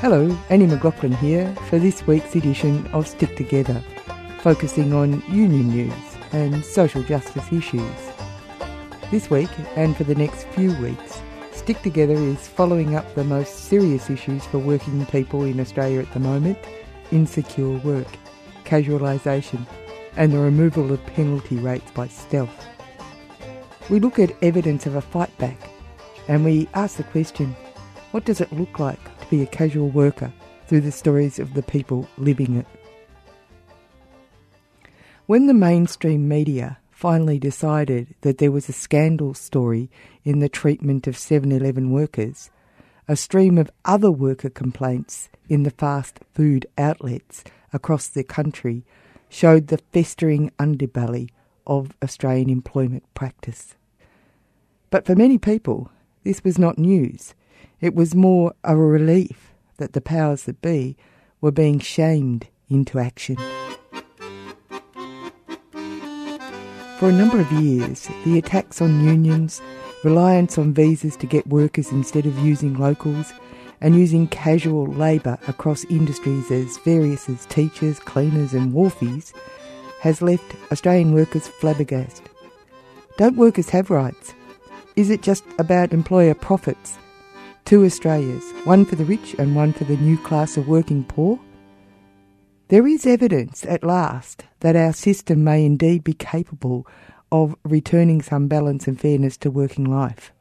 Hello, Annie McLaughlin here for this week's edition of Stick Together, focusing on union news and social justice issues. This week, and for the next few weeks, Stick Together is following up the most serious issues for working people in Australia at the moment insecure work, casualisation, and the removal of penalty rates by stealth. We look at evidence of a fight back and we ask the question what does it look like be a casual worker through the stories of the people living it? When the mainstream media finally decided that there was a scandal story in the treatment of 7 Eleven workers, a stream of other worker complaints in the fast food outlets across the country showed the festering underbelly of Australian employment practice. But for many people, this was not news. It was more a relief that the powers that be were being shamed into action. For a number of years, the attacks on unions, reliance on visas to get workers instead of using locals, and using casual labour across industries as various as teachers, cleaners, and wharfies has left Australian workers flabbergasted. Don't workers have rights? Is it just about employer profits? Two Australias, one for the rich and one for the new class of working poor? There is evidence at last that our system may indeed be capable of returning some balance and fairness to working life.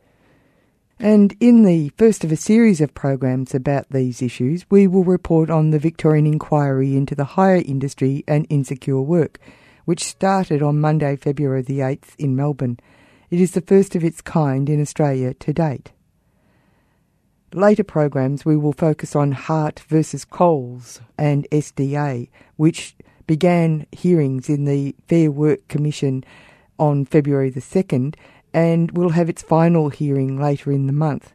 And in the first of a series of programs about these issues, we will report on the Victorian inquiry into the hire industry and insecure work, which started on Monday, February the 8th in Melbourne. It is the first of its kind in Australia to date. Later programs we will focus on Hart versus Coles and SDA, which began hearings in the Fair Work Commission on February the 2nd and will have its final hearing later in the month.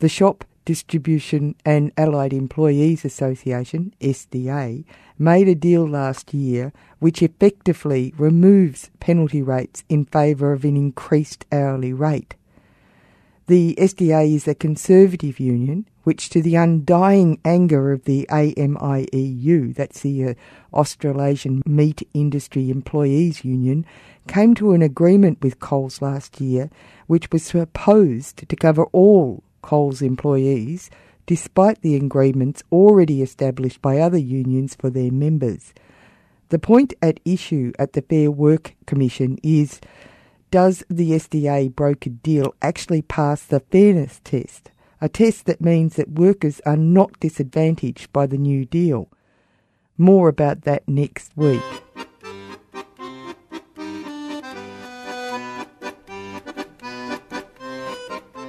The Shop Distribution and Allied Employees Association, SDA, made a deal last year which effectively removes penalty rates in favour of an increased hourly rate. The SDA is a conservative union which, to the undying anger of the AMIEU, that's the uh, Australasian Meat Industry Employees Union, came to an agreement with Coles last year which was supposed to cover all Coles employees, despite the agreements already established by other unions for their members. The point at issue at the Fair Work Commission is does the SDA brokered deal actually pass the fairness test? A test that means that workers are not disadvantaged by the new deal. More about that next week.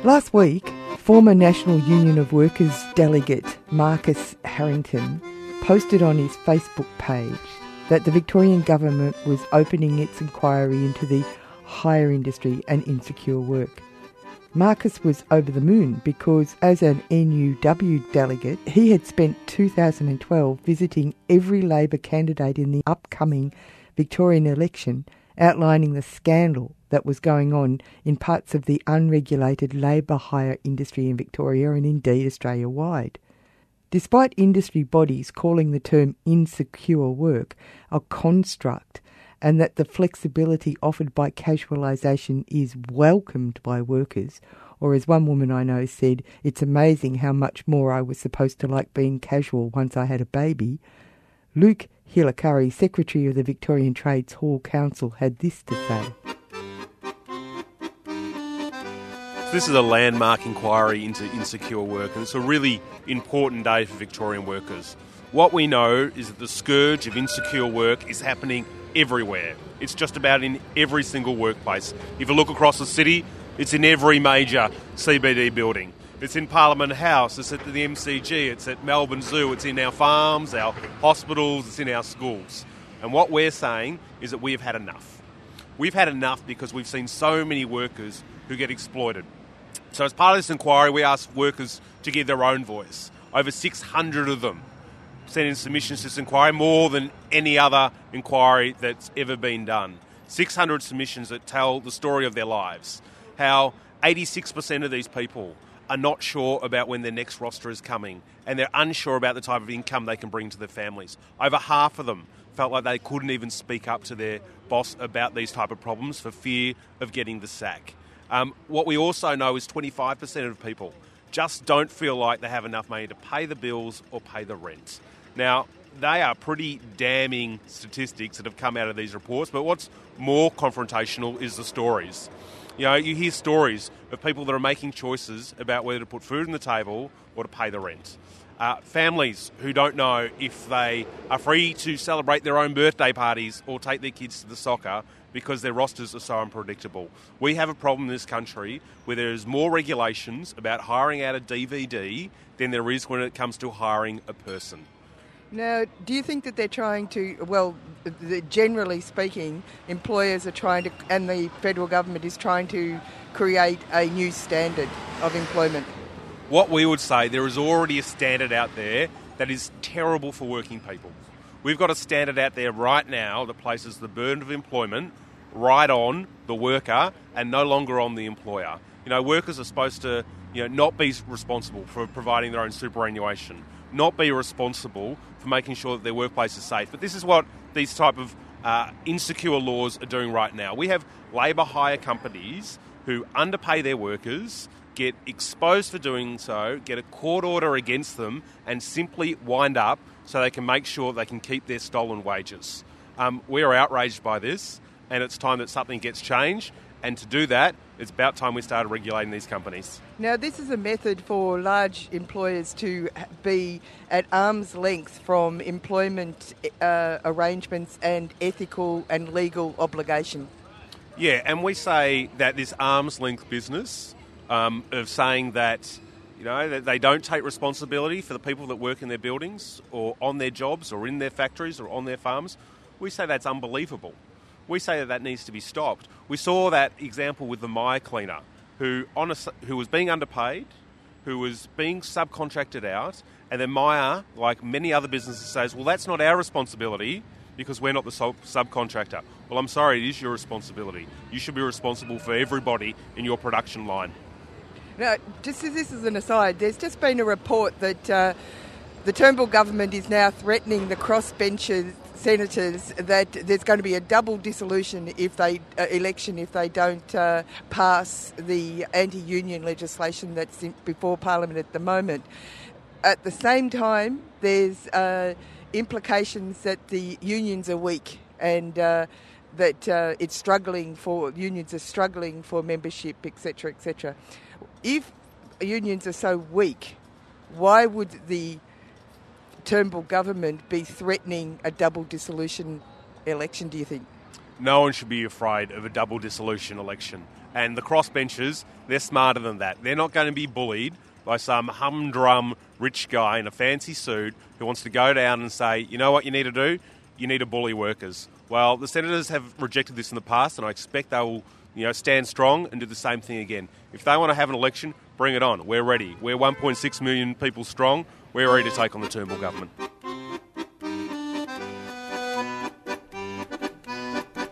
Last week, former National Union of Workers delegate Marcus Harrington posted on his Facebook page that the Victorian government was opening its inquiry into the hire industry and insecure work. Marcus was over the moon because, as an NUW delegate, he had spent 2012 visiting every Labor candidate in the upcoming Victorian election, outlining the scandal that was going on in parts of the unregulated labour hire industry in Victoria and indeed Australia wide. Despite industry bodies calling the term insecure work a construct and that the flexibility offered by casualisation is welcomed by workers. Or, as one woman I know said, it's amazing how much more I was supposed to like being casual once I had a baby. Luke Hilakari, Secretary of the Victorian Trades Hall Council, had this to say. This is a landmark inquiry into insecure work, and it's a really important day for Victorian workers. What we know is that the scourge of insecure work is happening everywhere. It's just about in every single workplace. If you look across the city, it's in every major CBD building. It's in Parliament House, it's at the MCG, it's at Melbourne Zoo, it's in our farms, our hospitals, it's in our schools. And what we're saying is that we have had enough. We've had enough because we've seen so many workers who get exploited. So, as part of this inquiry, we asked workers to give their own voice. Over 600 of them sent in submissions to this inquiry, more than any other inquiry that's ever been done. 600 submissions that tell the story of their lives. How 86% of these people are not sure about when their next roster is coming and they're unsure about the type of income they can bring to their families. Over half of them felt like they couldn't even speak up to their boss about these type of problems for fear of getting the sack. Um, what we also know is 25% of people just don't feel like they have enough money to pay the bills or pay the rent. Now, they are pretty damning statistics that have come out of these reports, but what's more confrontational is the stories. You know, you hear stories of people that are making choices about whether to put food on the table or to pay the rent. Uh, families who don't know if they are free to celebrate their own birthday parties or take their kids to the soccer because their rosters are so unpredictable. We have a problem in this country where there is more regulations about hiring out a DVD than there is when it comes to hiring a person. Now, do you think that they're trying to, well, generally speaking, employers are trying to, and the federal government is trying to create a new standard of employment? What we would say, there is already a standard out there that is terrible for working people. We've got a standard out there right now that places the burden of employment right on the worker and no longer on the employer. You know, workers are supposed to, you know, not be responsible for providing their own superannuation not be responsible for making sure that their workplace is safe. But this is what these type of uh, insecure laws are doing right now. We have labour hire companies who underpay their workers, get exposed for doing so, get a court order against them, and simply wind up so they can make sure they can keep their stolen wages. Um, we are outraged by this, and it's time that something gets changed. And to do that, it's about time we started regulating these companies. Now, this is a method for large employers to be at arm's length from employment uh, arrangements and ethical and legal obligation. Yeah, and we say that this arm's length business um, of saying that you know that they don't take responsibility for the people that work in their buildings or on their jobs or in their factories or on their farms, we say that's unbelievable we say that that needs to be stopped. We saw that example with the Myer cleaner, who, on a, who was being underpaid, who was being subcontracted out, and then Myer, like many other businesses, says, well, that's not our responsibility because we're not the sub- subcontractor. Well, I'm sorry, it is your responsibility. You should be responsible for everybody in your production line. Now, just as this is an aside, there's just been a report that uh, the Turnbull government is now threatening the crossbenchers senators that there's going to be a double dissolution if they uh, election if they don't uh, pass the anti-union legislation that's in, before Parliament at the moment. At the same time, there's uh, implications that the unions are weak and uh, that uh, it's struggling for unions are struggling for membership, etc., etc. If unions are so weak, why would the Turnbull government be threatening a double dissolution election, do you think? No one should be afraid of a double dissolution election. And the crossbenchers, they're smarter than that. They're not going to be bullied by some humdrum rich guy in a fancy suit who wants to go down and say, you know what you need to do? You need to bully workers. Well, the senators have rejected this in the past, and I expect they will you know, stand strong and do the same thing again. If they want to have an election, bring it on. We're ready. We're 1.6 million people strong we're ready to take on the Turnbull government.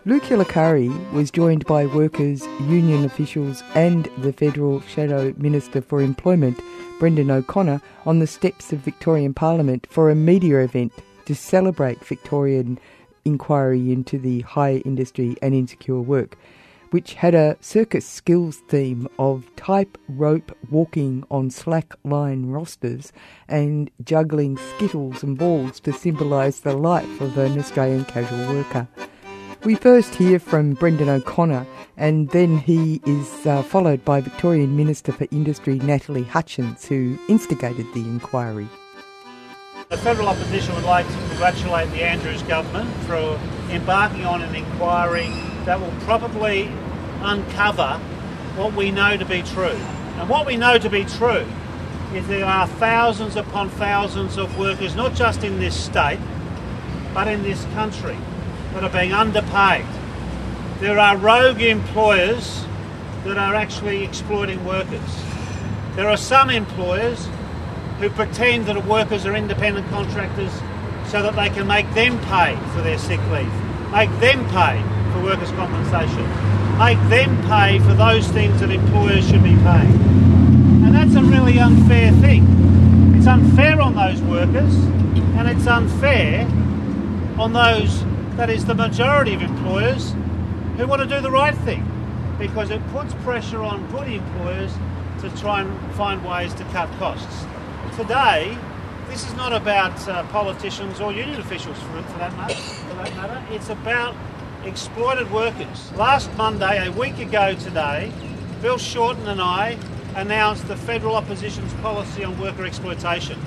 Luke Hilakari was joined by workers, union officials, and the Federal Shadow Minister for Employment, Brendan O'Connor, on the steps of Victorian Parliament for a media event to celebrate Victorian inquiry into the hire industry and insecure work which had a circus skills theme of tight rope walking on slack line rosters and juggling skittles and balls to symbolise the life of an Australian casual worker. We first hear from Brendan O'Connor, and then he is uh, followed by Victorian Minister for Industry Natalie Hutchins, who instigated the inquiry. The federal opposition would like to congratulate the Andrews government for embarking on an inquiry that will probably uncover what we know to be true. And what we know to be true is there are thousands upon thousands of workers, not just in this state, but in this country, that are being underpaid. There are rogue employers that are actually exploiting workers. There are some employers who pretend that workers are independent contractors so that they can make them pay for their sick leave, make them pay for workers' compensation, make them pay for those things that employers should be paying. And that's a really unfair thing. It's unfair on those workers, and it's unfair on those, that is the majority of employers, who want to do the right thing because it puts pressure on good employers to try and find ways to cut costs. Today, this is not about uh, politicians or union officials for, for, that matter, for that matter. It's about exploited workers. Last Monday, a week ago today, Bill Shorten and I announced the federal opposition's policy on worker exploitation.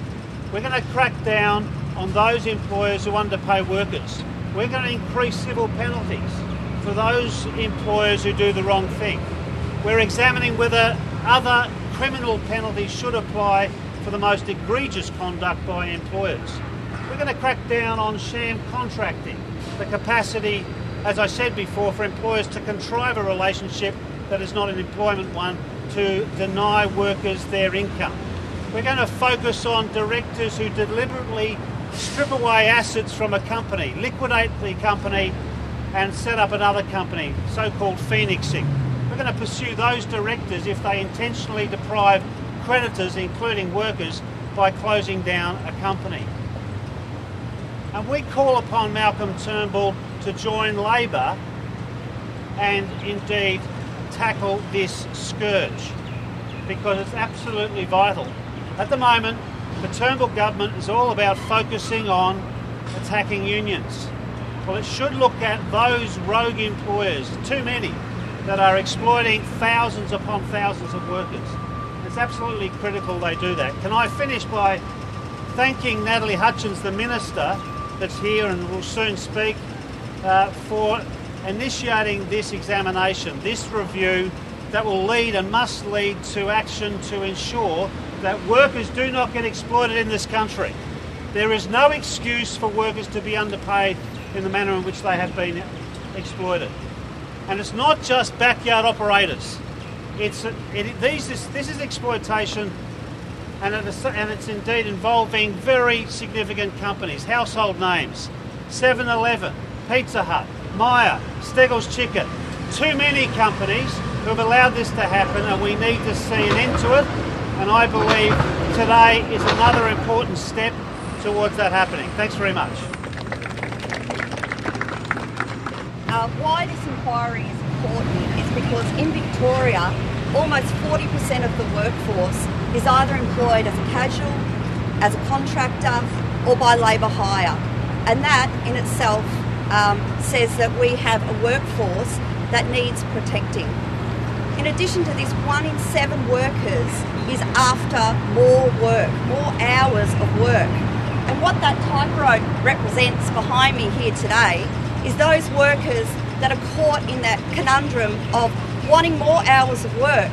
We're going to crack down on those employers who underpay workers. We're going to increase civil penalties for those employers who do the wrong thing. We're examining whether other criminal penalties should apply for the most egregious conduct by employers. We're going to crack down on sham contracting, the capacity, as I said before, for employers to contrive a relationship that is not an employment one to deny workers their income. We're going to focus on directors who deliberately strip away assets from a company, liquidate the company, and set up another company, so called phoenixing. We're going to pursue those directors if they intentionally deprive creditors, including workers, by closing down a company. And we call upon Malcolm Turnbull to join Labor and indeed tackle this scourge because it's absolutely vital. At the moment, the Turnbull government is all about focusing on attacking unions. Well, it should look at those rogue employers, too many, that are exploiting thousands upon thousands of workers. It's absolutely critical they do that. Can I finish by thanking Natalie Hutchins, the Minister, that's here and will soon speak, uh, for initiating this examination, this review that will lead and must lead to action to ensure that workers do not get exploited in this country. There is no excuse for workers to be underpaid in the manner in which they have been exploited. And it's not just backyard operators. It's it, these this, this is exploitation, and, it is, and it's indeed involving very significant companies, household names, 7-Eleven, Pizza Hut, Myer, Steggles Chicken. Too many companies who have allowed this to happen, and we need to see an end to it. And I believe today is another important step towards that happening. Thanks very much. Uh, why this inquiry is important is because in Victoria, almost 40% of the workforce is either employed as a casual, as a contractor, or by labour hire. And that in itself um, says that we have a workforce that needs protecting. In addition to this, one in seven workers is after more work, more hours of work. And what that tightrope represents behind me here today is those workers that are caught in that conundrum of wanting more hours of work,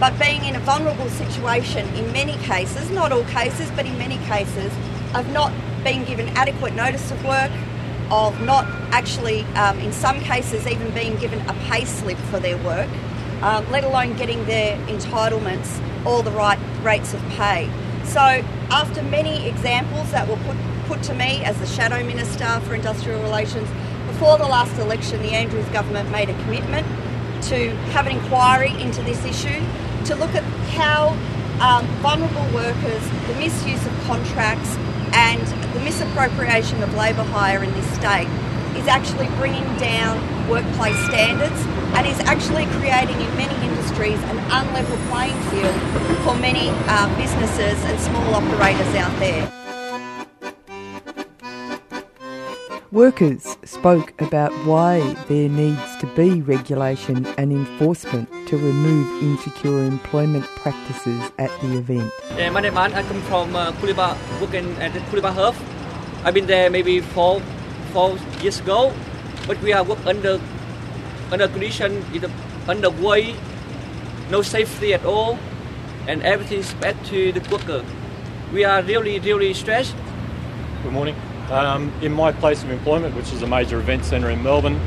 but being in a vulnerable situation in many cases, not all cases, but in many cases, of not being given adequate notice of work, of not actually, um, in some cases, even being given a pay slip for their work um, let alone getting their entitlements or the right rates of pay. So, after many examples that were put, put to me as the Shadow Minister for Industrial Relations, before the last election, the Andrews government made a commitment to have an inquiry into this issue, to look at how um, vulnerable workers, the misuse of contracts, and the misappropriation of labour hire in this state is actually bringing down workplace standards and is actually creating in many industries an unlevel playing field for many uh, businesses and small operators out there. Workers spoke about why there needs to be regulation and enforcement to remove insecure employment practices at the event. Yeah, my name is I come from uh, Kuliba, working at Kuliba Health. I've been there maybe four, four years ago, but we are work under under condition in the underway, no safety at all, and everything is bad to the worker. We are really, really stressed. Good morning. Um, in my place of employment, which is a major event centre in Melbourne,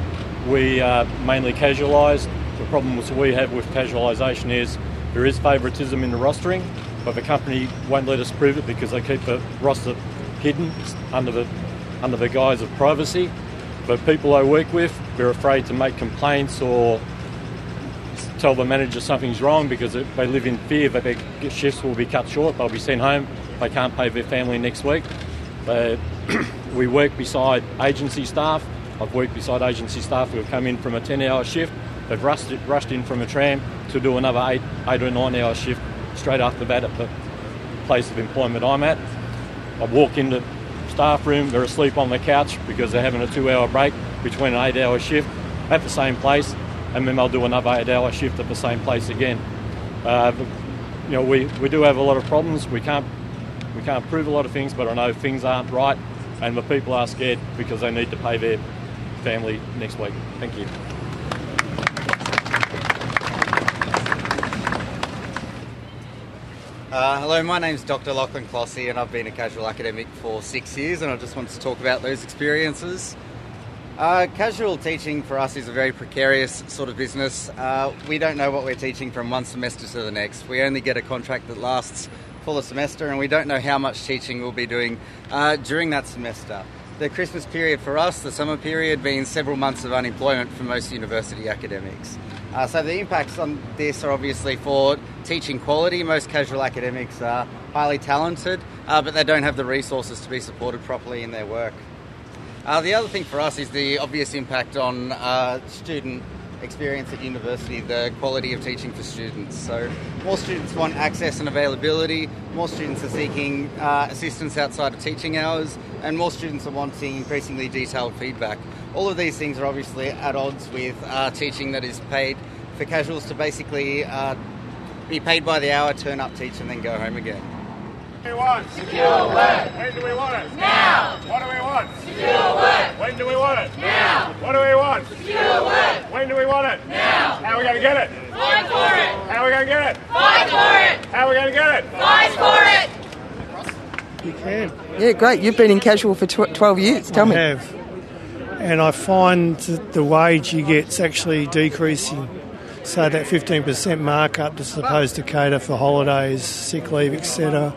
we are mainly casualised. The problems we have with casualisation is there is favouritism in the rostering, but the company won't let us prove it because they keep the roster hidden under the under the guise of privacy. But people I work with, they're afraid to make complaints or tell the manager something's wrong because they live in fear that their shifts will be cut short. They'll be sent home. They can't pay their family next week. They, we work beside agency staff. I've worked beside agency staff who have come in from a 10 hour shift. They've rushed, rushed in from a tram to do another eight, eight or nine hour shift straight after that at the place of employment I'm at. I walk into staff room, they're asleep on the couch because they're having a two hour break between an eight hour shift at the same place, and then they'll do another eight hour shift at the same place again. Uh, you know, we, we do have a lot of problems. We can't we can't prove a lot of things, but I know things aren't right, and the people are scared because they need to pay their family next week. Thank you. Uh, hello, my name's Dr. Lachlan Clossy, and I've been a casual academic for six years, and I just wanted to talk about those experiences. Uh, casual teaching for us is a very precarious sort of business. Uh, we don't know what we're teaching from one semester to the next. We only get a contract that lasts a semester, and we don't know how much teaching we'll be doing uh, during that semester. The Christmas period for us, the summer period, being several months of unemployment for most university academics. Uh, so the impacts on this are obviously for teaching quality. Most casual academics are highly talented, uh, but they don't have the resources to be supported properly in their work. Uh, the other thing for us is the obvious impact on uh, student experience at university, the quality of teaching for students. So, more students want access and availability, more students are seeking uh, assistance outside of teaching hours, and more students are wanting increasingly detailed feedback. All of these things are obviously at odds with uh, teaching that is paid for casuals to basically uh, be paid by the hour, turn up, teach, and then go home again. What do we want? Secure work. When do we want it? Now. What do we want? Secure work. When do we want it? Now. What do we want? Secure work. When do we want it? Now. How are we going to get it? Fight for it. How are we going to get it? Fight for it. How are we going to get it? Fight for it. You can. Yeah, great. You've been in casual for tw- 12 years. Tell I me. have. And I find that the wage you get's actually decreasing. So that 15% markup that's supposed to cater for holidays, sick leave, etc.,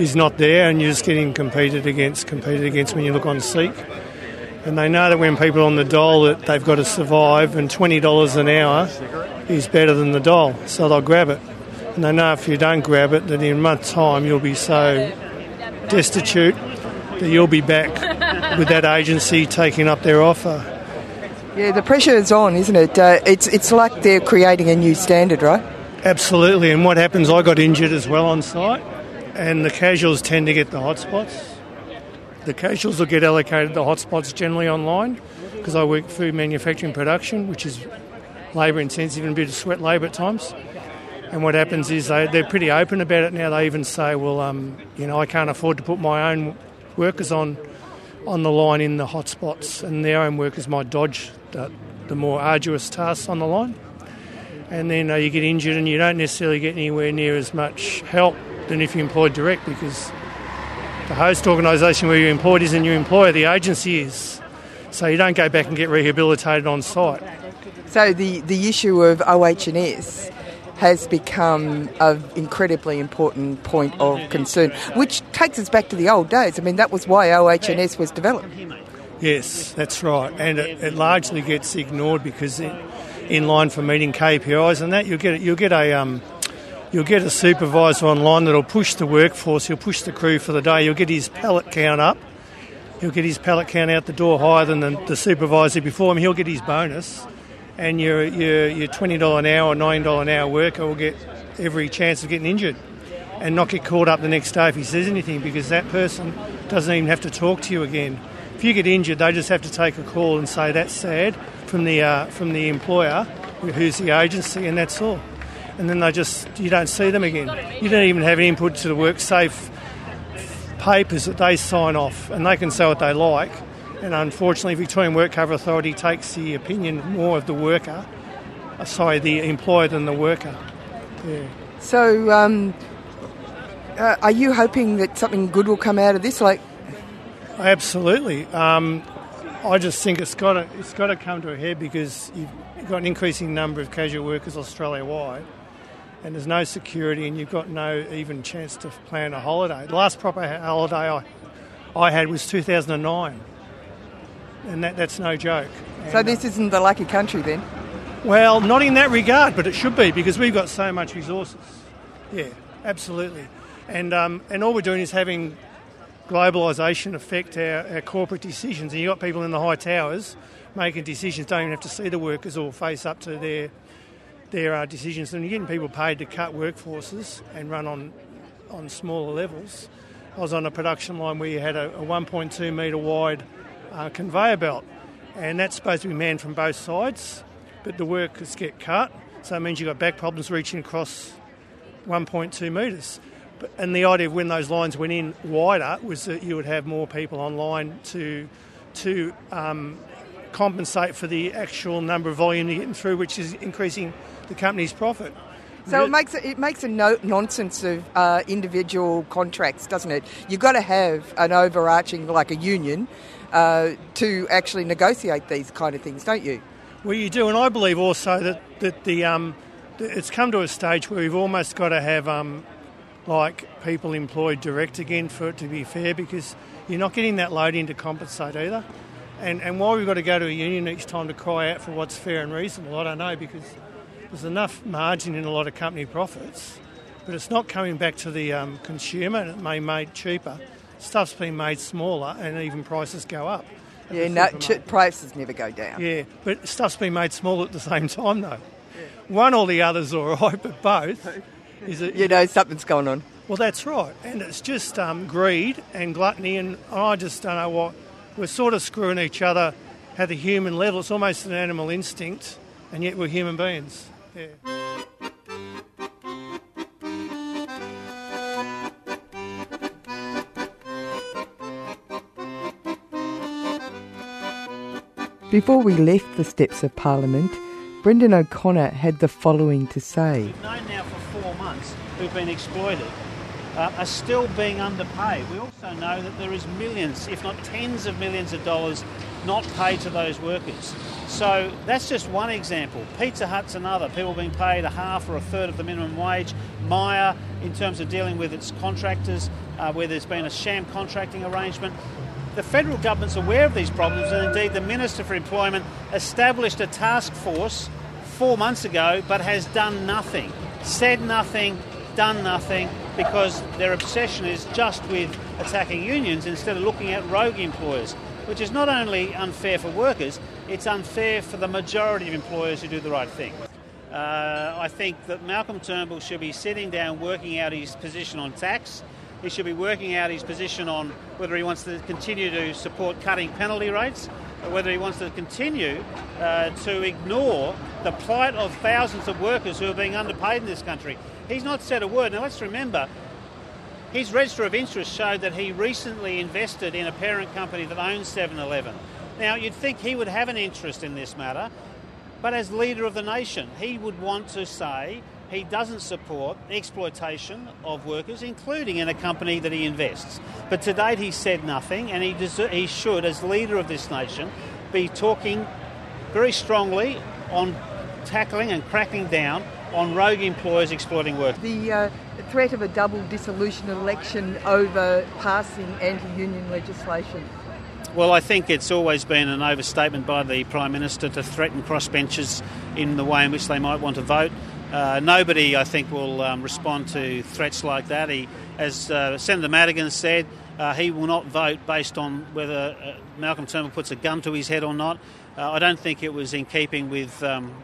is not there, and you're just getting competed against, competed against when you look on Seek. And they know that when people are on the dole that they've got to survive, and $20 an hour is better than the dole, so they'll grab it. And they know if you don't grab it, that in a month's time you'll be so destitute that you'll be back with that agency taking up their offer. Yeah, the pressure is on, isn't it? Uh, it's it's like they're creating a new standard, right? Absolutely. And what happens? I got injured as well on site, and the casuals tend to get the hotspots. The casuals will get allocated the hotspots generally online because I work food manufacturing production, which is labour intensive and a bit of sweat labour at times. And what happens is they, they're pretty open about it now. They even say, well, um, you know, I can't afford to put my own workers on on the line in the hotspots, and their own workers might dodge the, the more arduous tasks on the line. And then uh, you get injured, and you don't necessarily get anywhere near as much help than if you're employed direct because the host organisation where you're employed isn't your employer, the agency is. So you don't go back and get rehabilitated on site. So the, the issue of OH&S has become an incredibly important point of concern, which takes us back to the old days. I mean, that was why OH&S was developed. Yes, that's right. And it, it largely gets ignored because it, in line for meeting KPIs and that, you'll get, you'll get a... Um, You'll get a supervisor online that'll push the workforce, he'll push the crew for the day, you'll get his pallet count up, he'll get his pallet count out the door higher than the, the supervisor before him, he'll get his bonus, and your, your, your $20 an hour or $9 an hour worker will get every chance of getting injured and not get called up the next day if he says anything because that person doesn't even have to talk to you again. If you get injured, they just have to take a call and say that's sad from the, uh, from the employer, who's the agency, and that's all and then they just you don't see them again. You don't even have input to the WorkSafe papers that they sign off, and they can say what they like. And unfortunately, Victorian Work Cover Authority takes the opinion more of the worker, uh, sorry, the employer than the worker. Yeah. So, um, uh, are you hoping that something good will come out of this? Like, absolutely. Um, I just think it's got to it's got to come to a head because you've got an increasing number of casual workers Australia wide and there's no security and you've got no even chance to plan a holiday. The last proper holiday I, I had was 2009, and that, that's no joke. So and, this isn't the lucky country then? Well, not in that regard, but it should be because we've got so much resources. Yeah, absolutely. And, um, and all we're doing is having globalisation affect our, our corporate decisions. And you've got people in the high towers making decisions, don't even have to see the workers or face up to their, their uh, decisions. And you're getting people paid to cut workforces and run on, on smaller levels. I was on a production line where you had a, a 1.2 metre wide uh, conveyor belt, and that's supposed to be manned from both sides, but the workers get cut, so it means you've got back problems reaching across 1.2 metres. And the idea of when those lines went in wider was that you would have more people online to to um, compensate for the actual number of volume you're getting through, which is increasing the company's profit. So it makes it, it makes a no, nonsense of uh, individual contracts, doesn't it? You've got to have an overarching, like a union, uh, to actually negotiate these kind of things, don't you? Well, you do, and I believe also that that the um, it's come to a stage where we've almost got to have um, like people employed direct again for it to be fair, because you're not getting that load in to compensate either. And and why we've got to go to a union each time to cry out for what's fair and reasonable, I don't know, because there's enough margin in a lot of company profits, but it's not coming back to the um, consumer, and it may be made cheaper. Stuff's been made smaller, and even prices go up. Yeah, no, ch- prices never go down. Yeah, but stuff's been made smaller at the same time, though. One or the other's all right, but both is it? You know, something's going on. Well, that's right, and it's just um, greed and gluttony, and I just don't know what we're sort of screwing each other at the human level. It's almost an animal instinct, and yet we're human beings. Yeah. Before we left the steps of Parliament, Brendan O'Connor had the following to say. known now for four months who've been exploited uh, are still being underpaid. We also know that there is millions, if not tens of millions of dollars not paid to those workers. So that's just one example. Pizza Hut's another. People being paid a half or a third of the minimum wage. Myer, in terms of dealing with its contractors, uh, where there's been a sham contracting arrangement. The federal government's aware of these problems, and indeed the Minister for Employment established a task force four months ago but has done nothing. Said nothing, done nothing, because their obsession is just with attacking unions instead of looking at rogue employers, which is not only unfair for workers, it's unfair for the majority of employers who do the right thing. Uh, I think that Malcolm Turnbull should be sitting down working out his position on tax. He should be working out his position on whether he wants to continue to support cutting penalty rates, or whether he wants to continue uh, to ignore the plight of thousands of workers who are being underpaid in this country. He's not said a word. Now let's remember, his register of interest showed that he recently invested in a parent company that owns 7 Eleven. Now, you'd think he would have an interest in this matter, but as leader of the nation, he would want to say he doesn't support exploitation of workers, including in a company that he invests. But to date, he said nothing, and he, deser- he should, as leader of this nation, be talking very strongly on tackling and cracking down on rogue employers exploiting workers. The uh, threat of a double dissolution election over passing anti union legislation. Well, I think it's always been an overstatement by the Prime Minister to threaten crossbenchers in the way in which they might want to vote. Uh, nobody, I think, will um, respond to threats like that. He, as uh, Senator Madigan said, uh, he will not vote based on whether uh, Malcolm Turnbull puts a gun to his head or not. Uh, I don't think it was in keeping with um,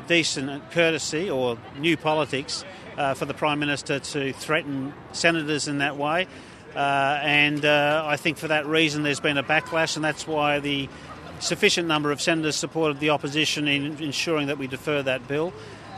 decent courtesy or new politics uh, for the Prime Minister to threaten senators in that way. Uh, and uh, I think for that reason there's been a backlash, and that's why the sufficient number of senators supported the opposition in ensuring that we defer that bill.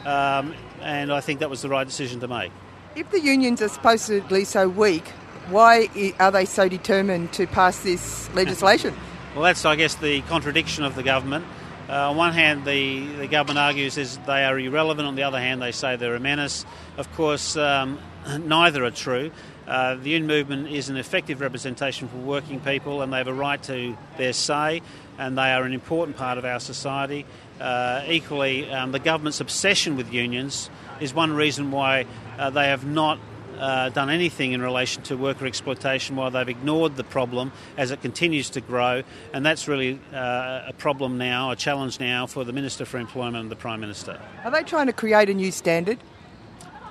Um, and I think that was the right decision to make. If the unions are supposedly so weak, why are they so determined to pass this legislation? Well, that's, I guess, the contradiction of the government. Uh, on one hand, the, the government argues is they are irrelevant. On the other hand, they say they're a menace. Of course, um, neither are true. Uh, the union movement is an effective representation for working people, and they have a right to their say, and they are an important part of our society. Uh, equally, um, the government's obsession with unions is one reason why uh, they have not uh, done anything in relation to worker exploitation while they've ignored the problem as it continues to grow. And that's really uh, a problem now, a challenge now for the Minister for Employment and the Prime Minister. Are they trying to create a new standard?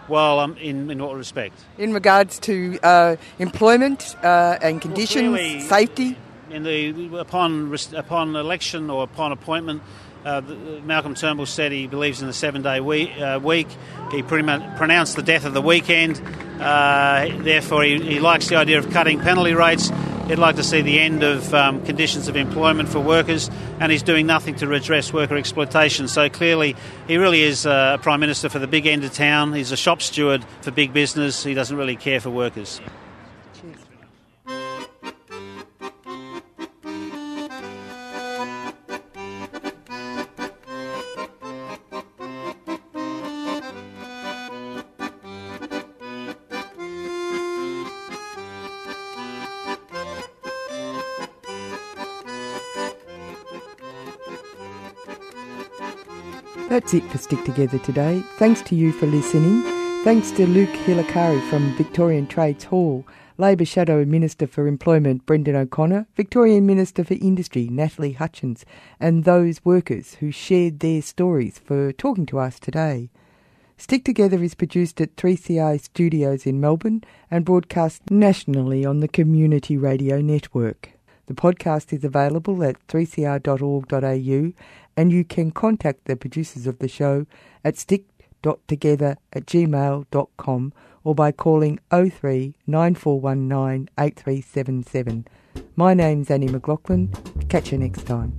Well, um, in, in what respect? In regards to uh, employment uh, and conditions, Well, clearly- safety? In the upon upon election or upon appointment, uh, Malcolm Turnbull said he believes in the seven-day week. Uh, week. He pretty much pronounced the death of the weekend. Uh, therefore, he, he likes the idea of cutting penalty rates. He'd like to see the end of um, conditions of employment for workers, and he's doing nothing to redress worker exploitation. So clearly, he really is uh, a prime minister for the big end of town. He's a shop steward for big business. He doesn't really care for workers. That's it for Stick Together today. Thanks to you for listening. Thanks to Luke Hilakari from Victorian Trades Hall, Labor Shadow Minister for Employment Brendan O'Connor, Victorian Minister for Industry Natalie Hutchins, and those workers who shared their stories for talking to us today. Stick Together is produced at 3CR Studios in Melbourne and broadcast nationally on the Community Radio Network. The podcast is available at 3cr.org.au and you can contact the producers of the show at stick.together at gmail.com or by calling 03 9419 8377. My name's Annie McLaughlin. Catch you next time.